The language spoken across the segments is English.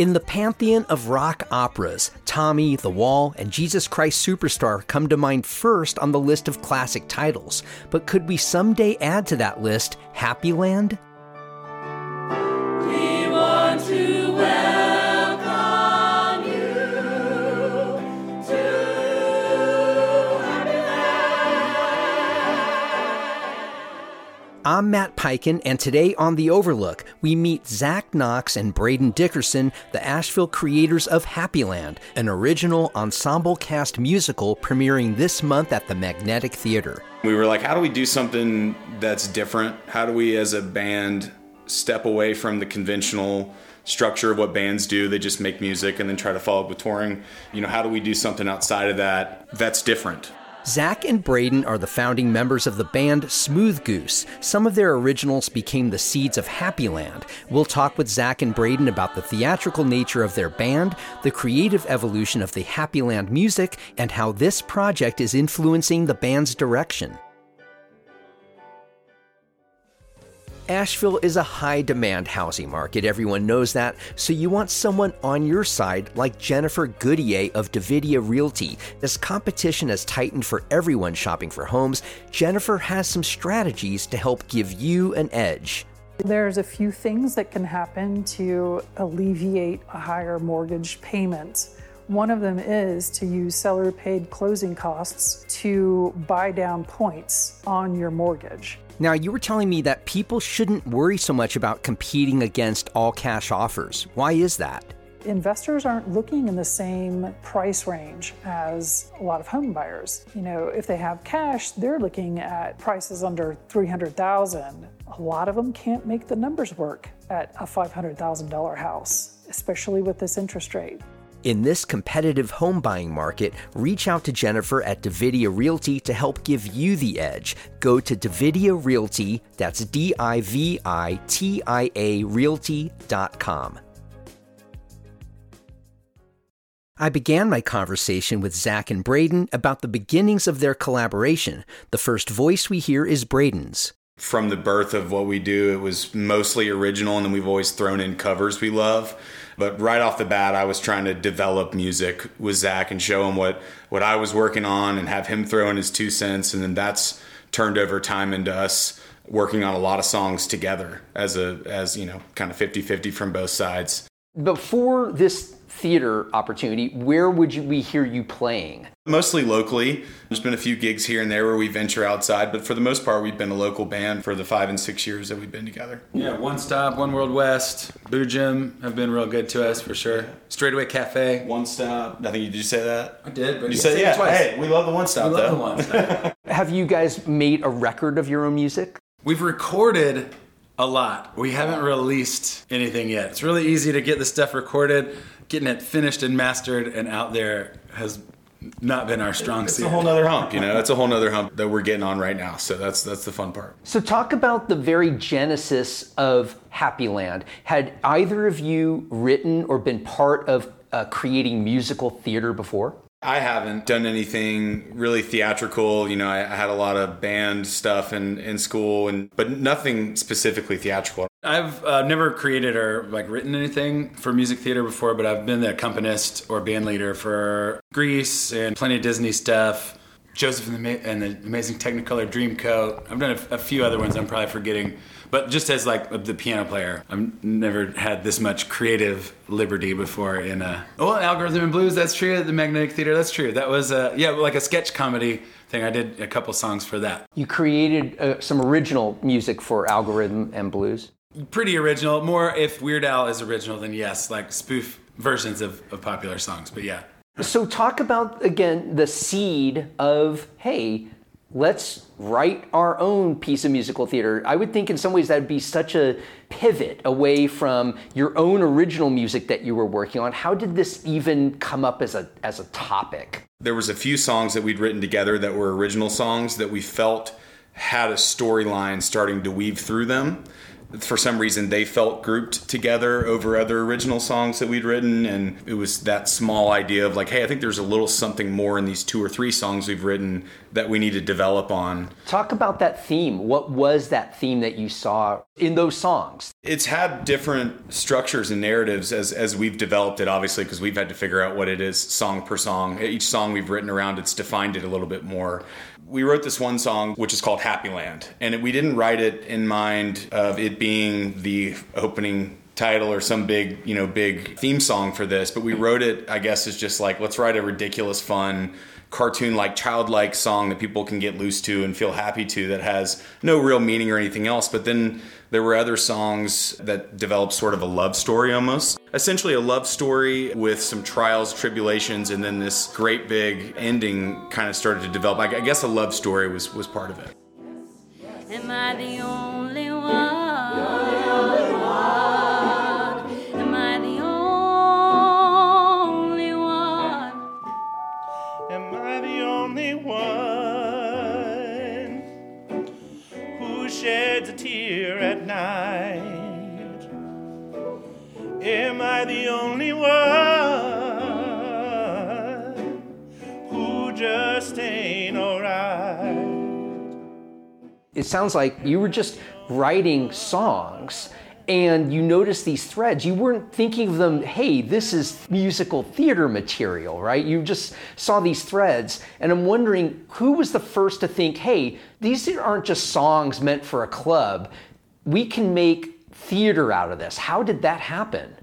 In the pantheon of rock operas, Tommy, The Wall, and Jesus Christ Superstar come to mind first on the list of classic titles. But could we someday add to that list Happyland? I'm Matt Peiken, and today on The Overlook, we meet Zach Knox and Brayden Dickerson, the Asheville creators of Happyland, an original ensemble cast musical premiering this month at the Magnetic Theater. We were like, how do we do something that's different? How do we, as a band, step away from the conventional structure of what bands do? They just make music and then try to follow up with touring. You know, how do we do something outside of that that's different? Zach and Brayden are the founding members of the band Smooth Goose. Some of their originals became the seeds of Happyland. We'll talk with Zach and Brayden about the theatrical nature of their band, the creative evolution of the Happyland music, and how this project is influencing the band's direction. Asheville is a high demand housing market, everyone knows that, so you want someone on your side like Jennifer Goodyear of Divitia Realty. As competition has tightened for everyone shopping for homes, Jennifer has some strategies to help give you an edge. There's a few things that can happen to alleviate a higher mortgage payment. One of them is to use seller paid closing costs to buy down points on your mortgage. Now, you were telling me that people shouldn't worry so much about competing against all cash offers. Why is that? Investors aren't looking in the same price range as a lot of home buyers. You know, if they have cash, they're looking at prices under 300,000. A lot of them can't make the numbers work at a $500,000 house, especially with this interest rate. In this competitive home buying market, reach out to Jennifer at Divitia Realty to help give you the edge. Go to Divitia Realty, that's D I V I T I A Realty.com. I began my conversation with Zach and Brayden about the beginnings of their collaboration. The first voice we hear is Brayden's. From the birth of what we do, it was mostly original, and then we've always thrown in covers we love. But right off the bat, I was trying to develop music with Zach and show him what, what I was working on and have him throw in his two cents. And then that's turned over time into us working on a lot of songs together as a, as, you know, kind of 50 50 from both sides. Before this theater opportunity, where would you, we hear you playing? Mostly locally. There's been a few gigs here and there where we venture outside, but for the most part, we've been a local band for the five and six years that we've been together. Yeah, One Stop, One World West, Boo Gym have been real good to us for sure. Straightaway Cafe. One Stop. I think you did you say that? I did, but You said said it yeah. twice. Hey, we love the One Stop We though. love the One Stop. Have you guys made a record of your own music? We've recorded a lot. We haven't released anything yet. It's really easy to get the stuff recorded. Getting it finished and mastered and out there has not been our strong suit. It's suit. a whole nother hump, you know. It's a whole nother hump that we're getting on right now. So that's that's the fun part. So, talk about the very genesis of Happyland. Had either of you written or been part of uh, creating musical theater before? I haven't done anything really theatrical. You know, I, I had a lot of band stuff in, in school, and but nothing specifically theatrical. I've uh, never created or like written anything for music theater before, but I've been the accompanist or band leader for Grease and plenty of Disney stuff. Joseph and the, and the Amazing Technicolor Dreamcoat. I've done a, a few other ones I'm probably forgetting, but just as like the piano player, I've never had this much creative liberty before. In a well, Algorithm and Blues, that's true. The Magnetic Theater, that's true. That was uh, yeah, like a sketch comedy thing. I did a couple songs for that. You created uh, some original music for Algorithm and Blues. pretty original. More if Weird Al is original, then yes, like spoof versions of, of popular songs. But yeah, So, talk about again the seed of hey, let's write our own piece of musical theater. I would think in some ways that would be such a pivot away from your own original music that you were working on. How did this even come up as a as a topic? There was a few songs that we'd written together that were original songs that we felt had a storyline starting to weave through them. For some reason, they felt grouped together over other original songs that we'd written, and it was that small idea of like, hey, I think there's a little something more in these two or three songs we've written that we need to develop on. Talk about that theme. What was that theme that you saw? In those songs? It's had different structures and narratives as as we've developed it, obviously, because we've had to figure out what it is song per song. Each song we've written around it's defined it a little bit more. We wrote this one song which is called Happy Land, and we didn't write it in mind of it being the opening title or some big, you know, big theme song for this, but we wrote it, I guess, as just like, let's write a ridiculous, fun, cartoon like childlike song that people can get loose to and feel happy to that has no real meaning or anything else. But then there were other songs that developed sort of a love story almost. Essentially, a love story with some trials, tribulations, and then this great big ending kind of started to develop. I guess a love story was, was part of it. Am I the only sounds like you were just writing songs and you noticed these threads. You weren't thinking of them, hey, this is musical theater material, right? You just saw these threads. And I'm wondering who was the first to think, hey, these aren't just songs meant for a club. We can make theater out of this. How did that happen?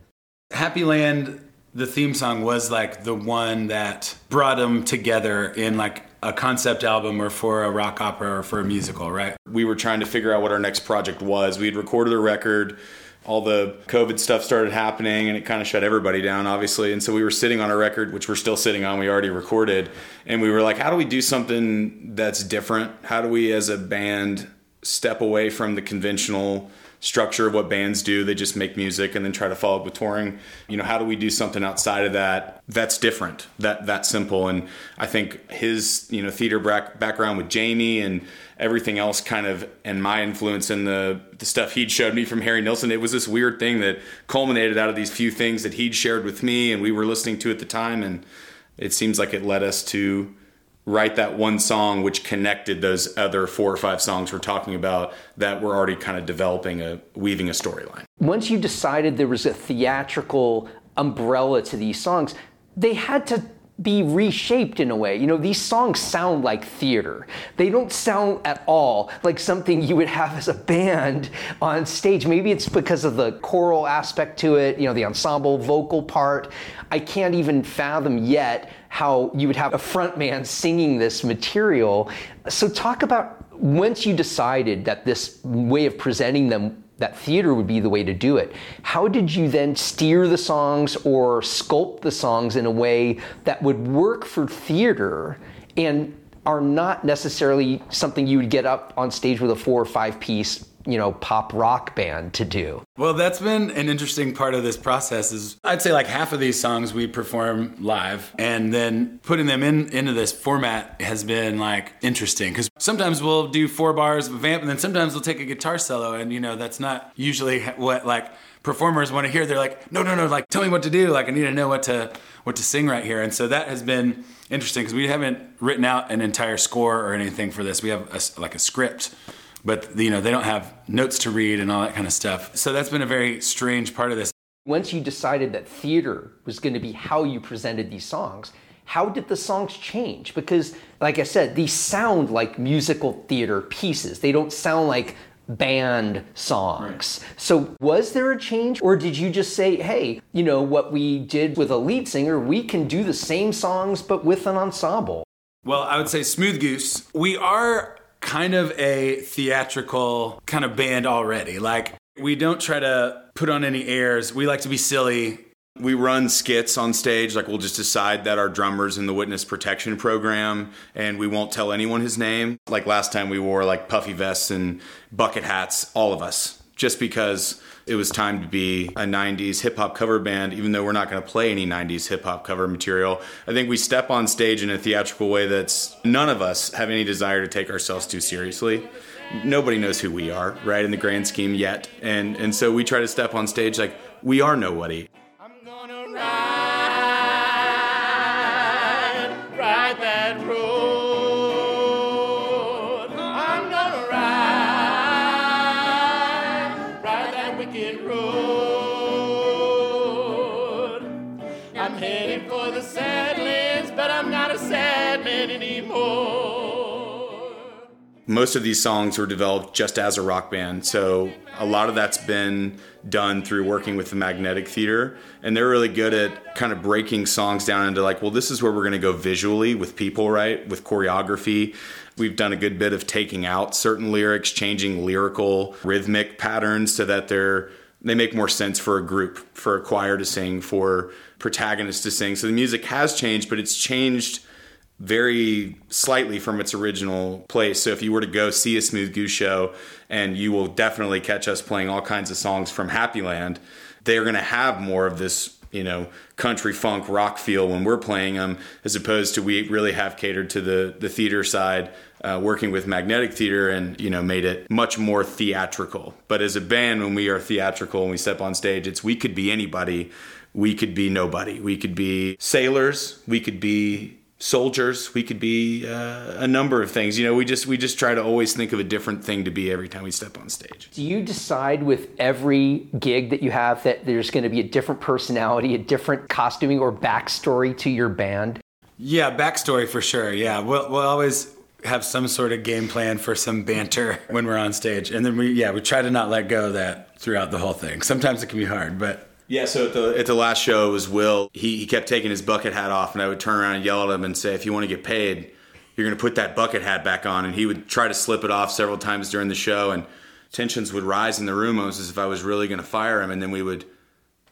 Happy Land, the theme song was like the one that brought them together in like a concept album or for a rock opera or for a musical, right? We were trying to figure out what our next project was. We had recorded a record. All the COVID stuff started happening and it kind of shut everybody down, obviously. And so we were sitting on a record, which we're still sitting on, we already recorded. And we were like, how do we do something that's different? How do we, as a band, step away from the conventional structure of what bands do. They just make music and then try to follow up with touring. You know, how do we do something outside of that that's different, that that simple? And I think his you know theater background with Jamie and everything else kind of and my influence in the the stuff he'd showed me from Harry Nilsson. It was this weird thing that culminated out of these few things that he'd shared with me and we were listening to at the time and it seems like it led us to write that one song which connected those other four or five songs we're talking about that were already kind of developing a weaving a storyline. Once you decided there was a theatrical umbrella to these songs, they had to be reshaped in a way. You know, these songs sound like theater. They don't sound at all like something you would have as a band on stage. Maybe it's because of the choral aspect to it, you know, the ensemble vocal part. I can't even fathom yet how you would have a front man singing this material. So talk about once you decided that this way of presenting them that theater would be the way to do it. How did you then steer the songs or sculpt the songs in a way that would work for theater and are not necessarily something you would get up on stage with a four or five piece you know pop rock band to do. Well that's been an interesting part of this process is i'd say like half of these songs we perform live and then putting them in into this format has been like interesting because sometimes we'll do four bars of a vamp and then sometimes we'll take a guitar solo and you know that's not usually what like performers want to hear. They're like no no no like tell me what to do. Like i need to know what to what to sing right here. And so that has been interesting because we haven't written out an entire score or anything for this. We have a, like a script but you know they don't have notes to read and all that kind of stuff. So that's been a very strange part of this. Once you decided that theater was going to be how you presented these songs, how did the songs change? Because, like I said, these sound like musical theater pieces. They don't sound like band songs. Right. So, was there a change, or did you just say, hey, you know, what we did with a lead singer, we can do the same songs but with an ensemble? Well, I would say Smooth Goose. We are kind of a theatrical kind of band already. Like, we don't try to put on any airs. We like to be silly. We run skits on stage, like we'll just decide that our drummer's in the witness protection program and we won't tell anyone his name. Like last time we wore like puffy vests and bucket hats, all of us, just because it was time to be a 90s hip hop cover band, even though we're not going to play any 90s hip hop cover material. I think we step on stage in a theatrical way that's none of us have any desire to take ourselves too seriously. Nobody knows who we are, right, in the grand scheme yet. And, and so we try to step on stage like we are nobody. Most of these songs were developed just as a rock band. So a lot of that's been done through working with the Magnetic Theater. And they're really good at kind of breaking songs down into like, well, this is where we're going to go visually with people, right? With choreography. We've done a good bit of taking out certain lyrics, changing lyrical rhythmic patterns so that they're they make more sense for a group, for a choir to sing, for protagonists to sing. So the music has changed, but it's changed very slightly from its original place. So if you were to go see a Smooth Goose show, and you will definitely catch us playing all kinds of songs from Happyland, they're going to have more of this, you know, country funk rock feel when we're playing them, as opposed to we really have catered to the the theater side. Uh, working with magnetic theater and you know made it much more theatrical but as a band when we are theatrical and we step on stage it's we could be anybody we could be nobody we could be sailors we could be soldiers we could be uh, a number of things you know we just we just try to always think of a different thing to be every time we step on stage Do you decide with every gig that you have that there's going to be a different personality, a different costuming or backstory to your band? Yeah, backstory for sure. Yeah, we'll, we'll always have some sort of game plan for some banter when we're on stage. And then we, yeah, we try to not let go of that throughout the whole thing. Sometimes it can be hard, but Yeah, so at the at the last show it was Will. He he kept taking his bucket hat off, and I would turn around and yell at him and say, "If you want to get paid, you're going to put that bucket hat back on." And he would try to slip it off several times during the show, and tensions would rise in the room almost as if I was really going to fire him. And then we would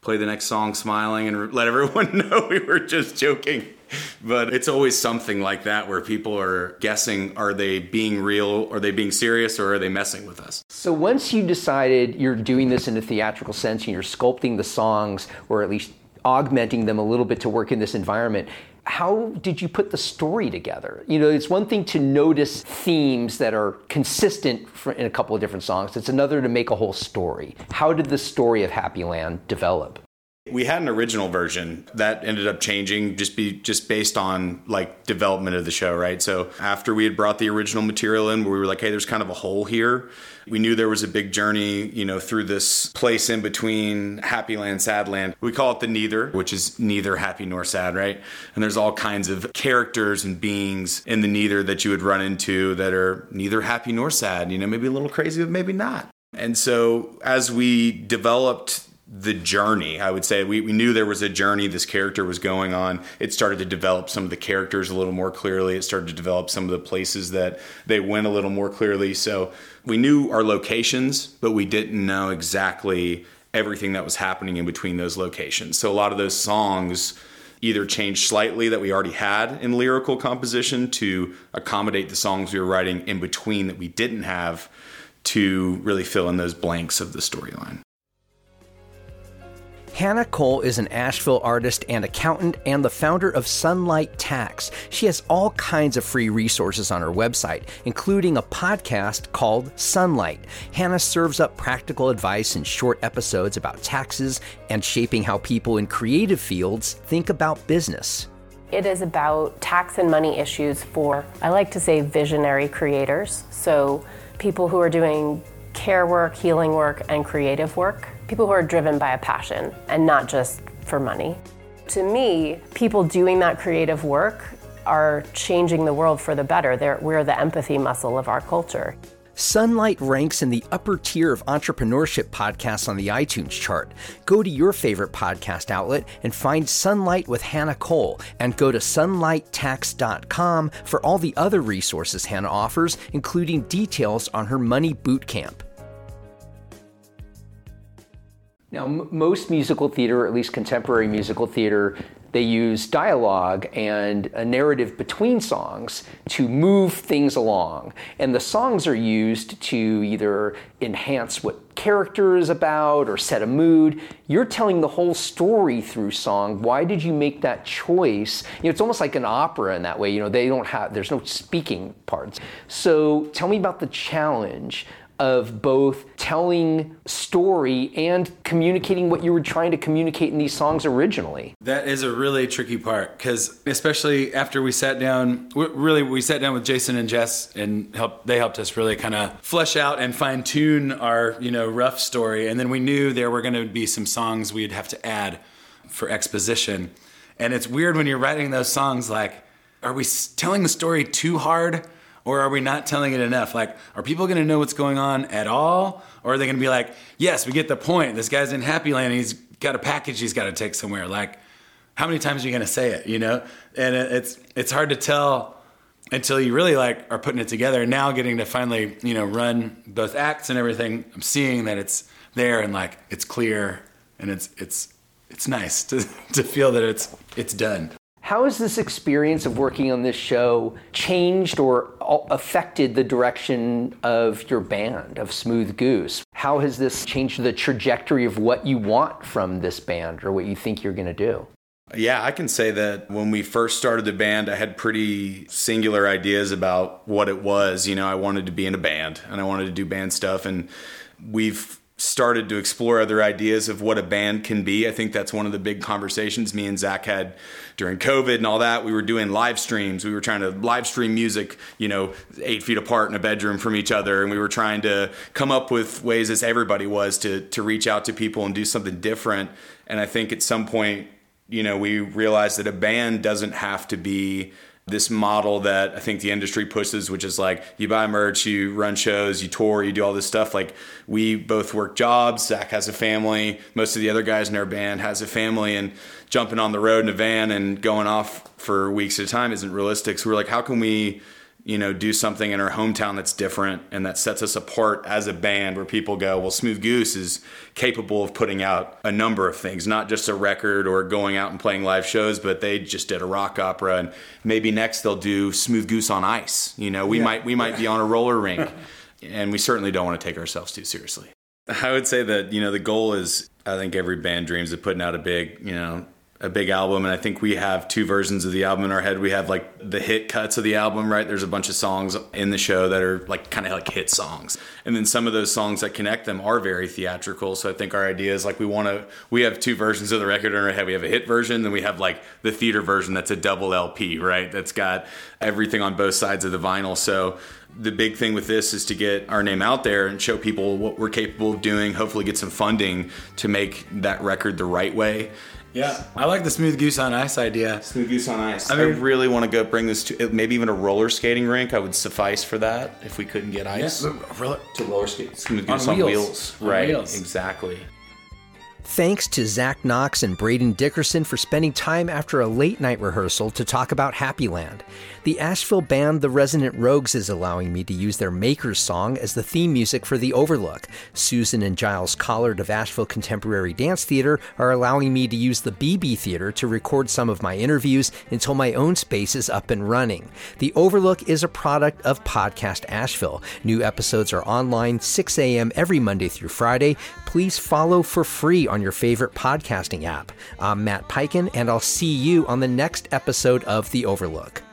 play the next song smiling and let everyone know we were just joking. But it's always something like that where people are guessing: are they being real? Are they being serious? Or are they messing with us? So once you decided you're doing this in a theatrical sense and you're sculpting the songs or at least augmenting them a little bit to work in this environment, how did you put the story together? You know, it's one thing to notice themes that are consistent for, in a couple of different songs. It's another to make a whole story. How did the story of Happyland develop? We had an original version that ended up changing just be just based on like development of the show, right? So after we had brought the original material in, we were like, hey, there's kind of a hole here. We knew there was a big journey, you know, through this place in between Happy Land, Sad Land. We call it the neither, which is neither happy nor sad, right? And there's all kinds of characters and beings in the neither that you would run into that are neither happy nor sad, you know, maybe a little crazy, but maybe not. And so as we developed the journey. I would say we, we knew there was a journey this character was going on. It started to develop some of the characters a little more clearly. It started to develop some of the places that they went a little more clearly. So we knew our locations, but we didn't know exactly everything that was happening in between those locations. So a lot of those songs either changed slightly that we already had in lyrical composition to accommodate the songs we were writing in between that we didn't have to really fill in those blanks of the storyline. Hannah Cole is an Asheville artist and accountant and the founder of Sunlight Tax. She has all kinds of free resources on her website, including a podcast called Sunlight. Hannah serves up practical advice in short episodes about taxes and shaping how people in creative fields think about business. It is about tax and money issues for, I like to say, visionary creators. So, people who are doing care work, healing work, and creative work. People who are driven by a passion and not just for money. To me, people doing that creative work are changing the world for the better. They're, we're the empathy muscle of our culture. Sunlight ranks in the upper tier of entrepreneurship podcasts on the iTunes chart. Go to your favorite podcast outlet and find Sunlight with Hannah Cole, and go to sunlighttax.com for all the other resources Hannah offers, including details on her money boot camp. Now, m- most musical theater, or at least contemporary musical theater, they use dialogue and a narrative between songs to move things along. And the songs are used to either enhance what character is about or set a mood. You're telling the whole story through song. Why did you make that choice? You know, it's almost like an opera in that way. You know, they don't have, there's no speaking parts. So tell me about the challenge of both telling story and communicating what you were trying to communicate in these songs originally. That is a really tricky part because, especially after we sat down, really we sat down with Jason and Jess, and helped. They helped us really kind of flesh out and fine tune our you know rough story, and then we knew there were going to be some songs we'd have to add for exposition. And it's weird when you're writing those songs, like, are we telling the story too hard? Or are we not telling it enough? Like, are people going to know what's going on at all? Or are they going to be like, yes, we get the point. This guy's in Happy Land. He's got a package he's got to take somewhere. Like, how many times are you going to say it? You know, and it's it's hard to tell until you really like are putting it together. And now, getting to finally you know run both acts and everything, I'm seeing that it's there and like it's clear and it's it's it's nice to to feel that it's it's done. How has this experience of working on this show changed or affected the direction of your band, of Smooth Goose? How has this changed the trajectory of what you want from this band or what you think you're going to do? Yeah, I can say that when we first started the band, I had pretty singular ideas about what it was. You know, I wanted to be in a band and I wanted to do band stuff. And we've started to explore other ideas of what a band can be. I think that's one of the big conversations me and Zach had during COVID and all that. We were doing live streams. We were trying to live stream music, you know, eight feet apart in a bedroom from each other. And we were trying to come up with ways, as everybody was, to, to reach out to people and do something different. And I think at some point, you know, we realized that a band doesn't have to be this model that I think the industry pushes, which is like you buy merch, you run shows, you tour, you do all this stuff. Like we both work jobs. Zach has a family. Most of the other guys in our band has a family, and jumping on the road in a van and going off for weeks at a time isn't realistic. So we're like, how can we you know, do something in our hometown that's different and that sets us apart as a band where people go, well, Smooth Goose is capable of putting out a number of things, not just a record or going out and playing live shows, but they just did a rock opera and maybe next they'll do Smooth Goose on ice. You know, we yeah. might we might be on a roller rink and we certainly don't want to take ourselves too seriously. I would say that, you know, the goal is I think every band dreams of putting out a big, you know, a big album and i think we have two versions of the album in our head. We have like the hit cuts of the album right? There's a bunch of songs in the show that are like kind of like hit songs. And then some of those songs that connect them are very theatrical. So i think our idea is like we want to we have two versions of the record in our head. We have a hit version then we have like the theater version that's a double lp right? That's got everything on both sides of the vinyl. So the big thing with this is to get our name out there and show people what we're capable of doing hopefully get some funding to make that record the right way yeah, I like the smooth goose on ice idea. Smooth goose on ice. I, mean, I really want to go bring this to uh, maybe even a roller skating rink. I would suffice for that if we couldn't get ice. Yeah, roller, to roller skate. Smooth goose on, on wheels. wheels. On right. Wheels. Exactly. Thanks to Zach Knox and Brayden Dickerson for spending time after a late night rehearsal to talk about Happyland. The Asheville band The Resonant Rogues is allowing me to use their Maker's song as the theme music for The Overlook. Susan and Giles Collard of Asheville Contemporary Dance Theater are allowing me to use the BeBe Theater to record some of my interviews until my own space is up and running. The Overlook is a product of Podcast Asheville. New episodes are online 6 a.m. every Monday through Friday. Please follow for free on your favorite podcasting app. I'm Matt Peiken, and I'll see you on the next episode of The Overlook.